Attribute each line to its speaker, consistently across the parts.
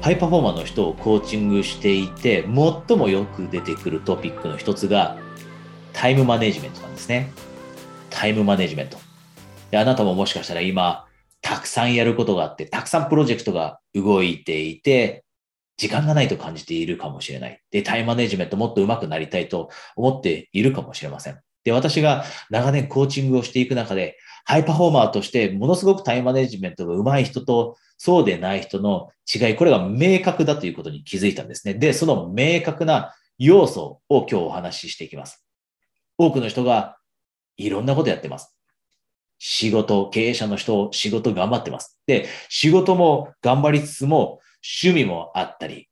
Speaker 1: ハイパフォーマーの人をコーチングしていて、最もよく出てくるトピックの一つが、タイムマネジメントなんですね。タイムマネジメント。であなたももしかしたら今、たくさんやることがあって、たくさんプロジェクトが動いていて、時間がないと感じているかもしれない。で、タイムマネジメントもっと上手くなりたいと思っているかもしれません。で、私が長年コーチングをしていく中で、ハイパフォーマーとしてものすごくタイムマネジメントが上手い人とそうでない人の違い、これが明確だということに気づいたんですね。で、その明確な要素を今日お話ししていきます。多くの人がいろんなことやってます。仕事、経営者の人、仕事頑張ってます。で、仕事も頑張りつつも趣味もあったり、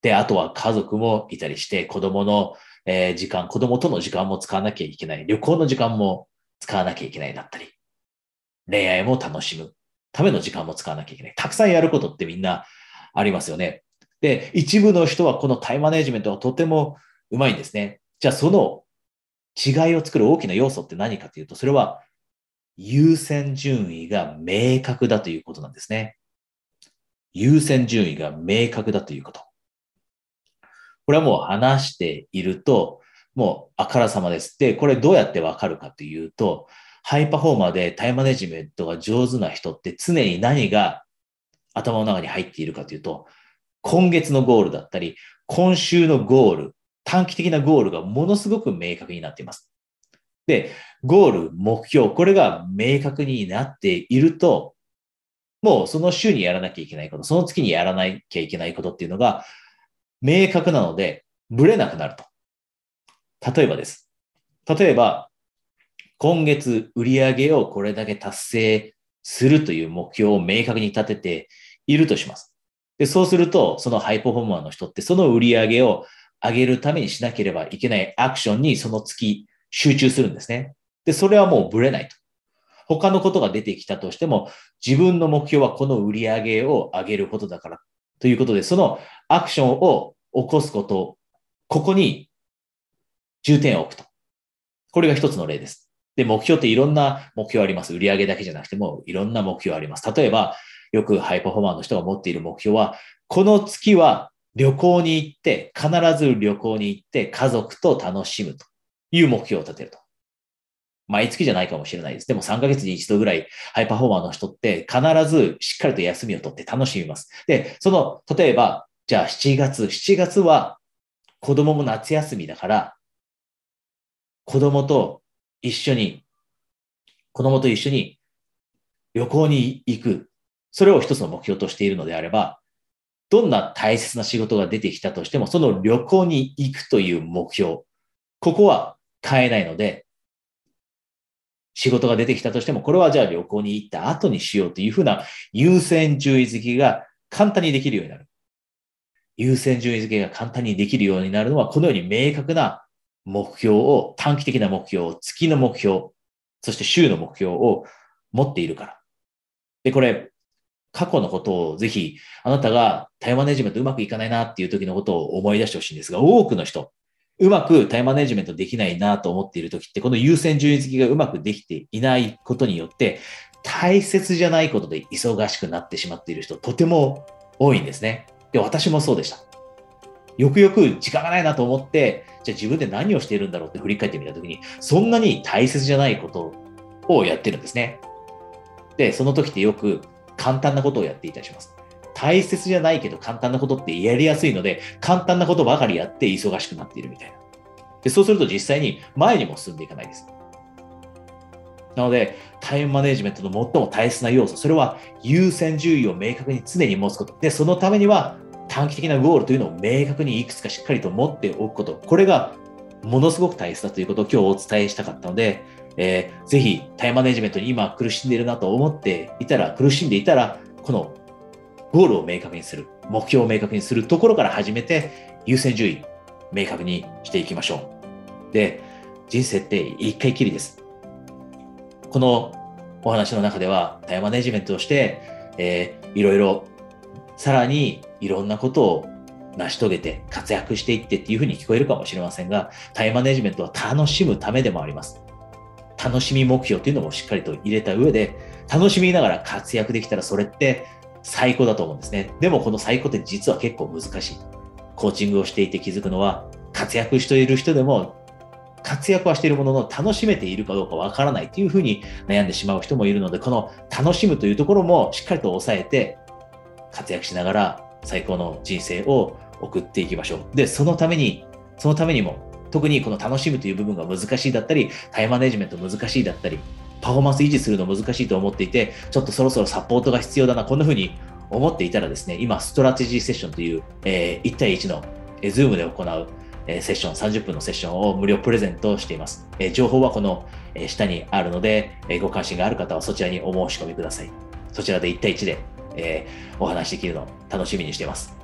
Speaker 1: で、あとは家族もいたりして、子供の、え、時間、子供との時間も使わなきゃいけない。旅行の時間も使わなきゃいけないだったり、恋愛も楽しむための時間も使わなきゃいけない。たくさんやることってみんなありますよね。で、一部の人はこのタイムマネジメントがとてもうまいんですね。じゃあその違いを作る大きな要素って何かというと、それは優先順位が明確だということなんですね。優先順位が明確だということ。これはもう話していると、もうあからさまです。で、これどうやってわかるかというと、ハイパフォーマーでタイムマネジメントが上手な人って常に何が頭の中に入っているかというと、今月のゴールだったり、今週のゴール、短期的なゴールがものすごく明確になっています。で、ゴール、目標、これが明確になっていると、もうその週にやらなきゃいけないこと、その月にやらなきゃいけないことっていうのが明確なので、ブレなくなると。例えばです。例えば、今月売上をこれだけ達成するという目標を明確に立てているとします。で、そうすると、そのハイパフォーマーの人って、その売り上げを上げるためにしなければいけないアクションにその月集中するんですね。で、それはもうブレないと。他のことが出てきたとしても、自分の目標はこの売上を上げることだから。ということで、そのアクションを起こすこと、ここに重点を置くと。これが一つの例です。で、目標っていろんな目標あります。売上だけじゃなくてもいろんな目標あります。例えば、よくハイパフォーマーの人が持っている目標は、この月は旅行に行って、必ず旅行に行って家族と楽しむという目標を立てると。毎月じゃないかもしれないです。でも3ヶ月に一度ぐらいハイパフォーマーの人って必ずしっかりと休みを取って楽しみます。で、その、例えば、じゃあ7月、7月は子供も夏休みだから、子供と一緒に、子供と一緒に旅行に行く。それを一つの目標としているのであれば、どんな大切な仕事が出てきたとしても、その旅行に行くという目標、ここは変えないので、仕事が出てきたとしても、これはじゃあ旅行に行った後にしようというふうな優先順位付けが簡単にできるようになる。優先順位付けが簡単にできるようになるのは、このように明確な目標を、短期的な目標、月の目標、そして週の目標を持っているから。で、これ、過去のことをぜひ、あなたがタイマネジメントうまくいかないなっていう時のことを思い出してほしいんですが、多くの人、うまくタイマネジメントできないなと思っている時って、この優先順位付きがうまくできていないことによって、大切じゃないことで忙しくなってしまっている人、とても多いんですね。で、私もそうでした。よくよく時間がないなと思って、じゃあ自分で何をしているんだろうって振り返ってみたときに、そんなに大切じゃないことをやってるんですね。で、その時ってよく簡単なことをやっていたりします。大切じゃないけど簡単なことってやりやすいので、簡単なことばかりやって忙しくなっているみたいな。でそうすると実際に前にも進んでいかないです。なので、タイムマネジメントの最も大切な要素、それは優先順位を明確に常に持つこと。で、そのためには短期的なゴールというのを明確にいくつかしっかりと持っておくこと、これがものすごく大切だということを今日お伝えしたかったので、えー、ぜひタイムマネジメントに今苦しんでいるなと思っていたら、苦しんでいたら、このゴールを明確にする、目標を明確にするところから始めて、優先順位、明確にしていきましょう。で、人生って一回きりです。このお話の中では、タイムマネジメントをして、えー、いろいろさらにいろんなことを成し遂げて活躍していってっていうふうに聞こえるかもしれませんが、タイムマネジメントは楽しむためでもあります。楽しみ目標っていうのもしっかりと入れた上で、楽しみながら活躍できたらそれって最高だと思うんですね。でもこの最高って実は結構難しい。コーチングをしていて気づくのは、活躍している人でも、活躍はしているものの楽しめているかどうかわからないというふうに悩んでしまう人もいるので、この楽しむというところもしっかりと抑えて、活躍しながら最高の人生を送っていきましょう。で、そのために、そのためにも、特にこの楽しむという部分が難しいだったり、タイムマネジメント難しいだったり、パフォーマンス維持するの難しいと思っていて、ちょっとそろそろサポートが必要だな、こんな風に思っていたらですね、今、ストラテジーセッションという、えー、1対1の、えー、Zoom で行う、えー、セッション、30分のセッションを無料プレゼントしています。えー、情報はこの、えー、下にあるので、えー、ご関心がある方はそちらにお申し込みください。そちらで1対1で、えー、お話できるの楽しみにしてます。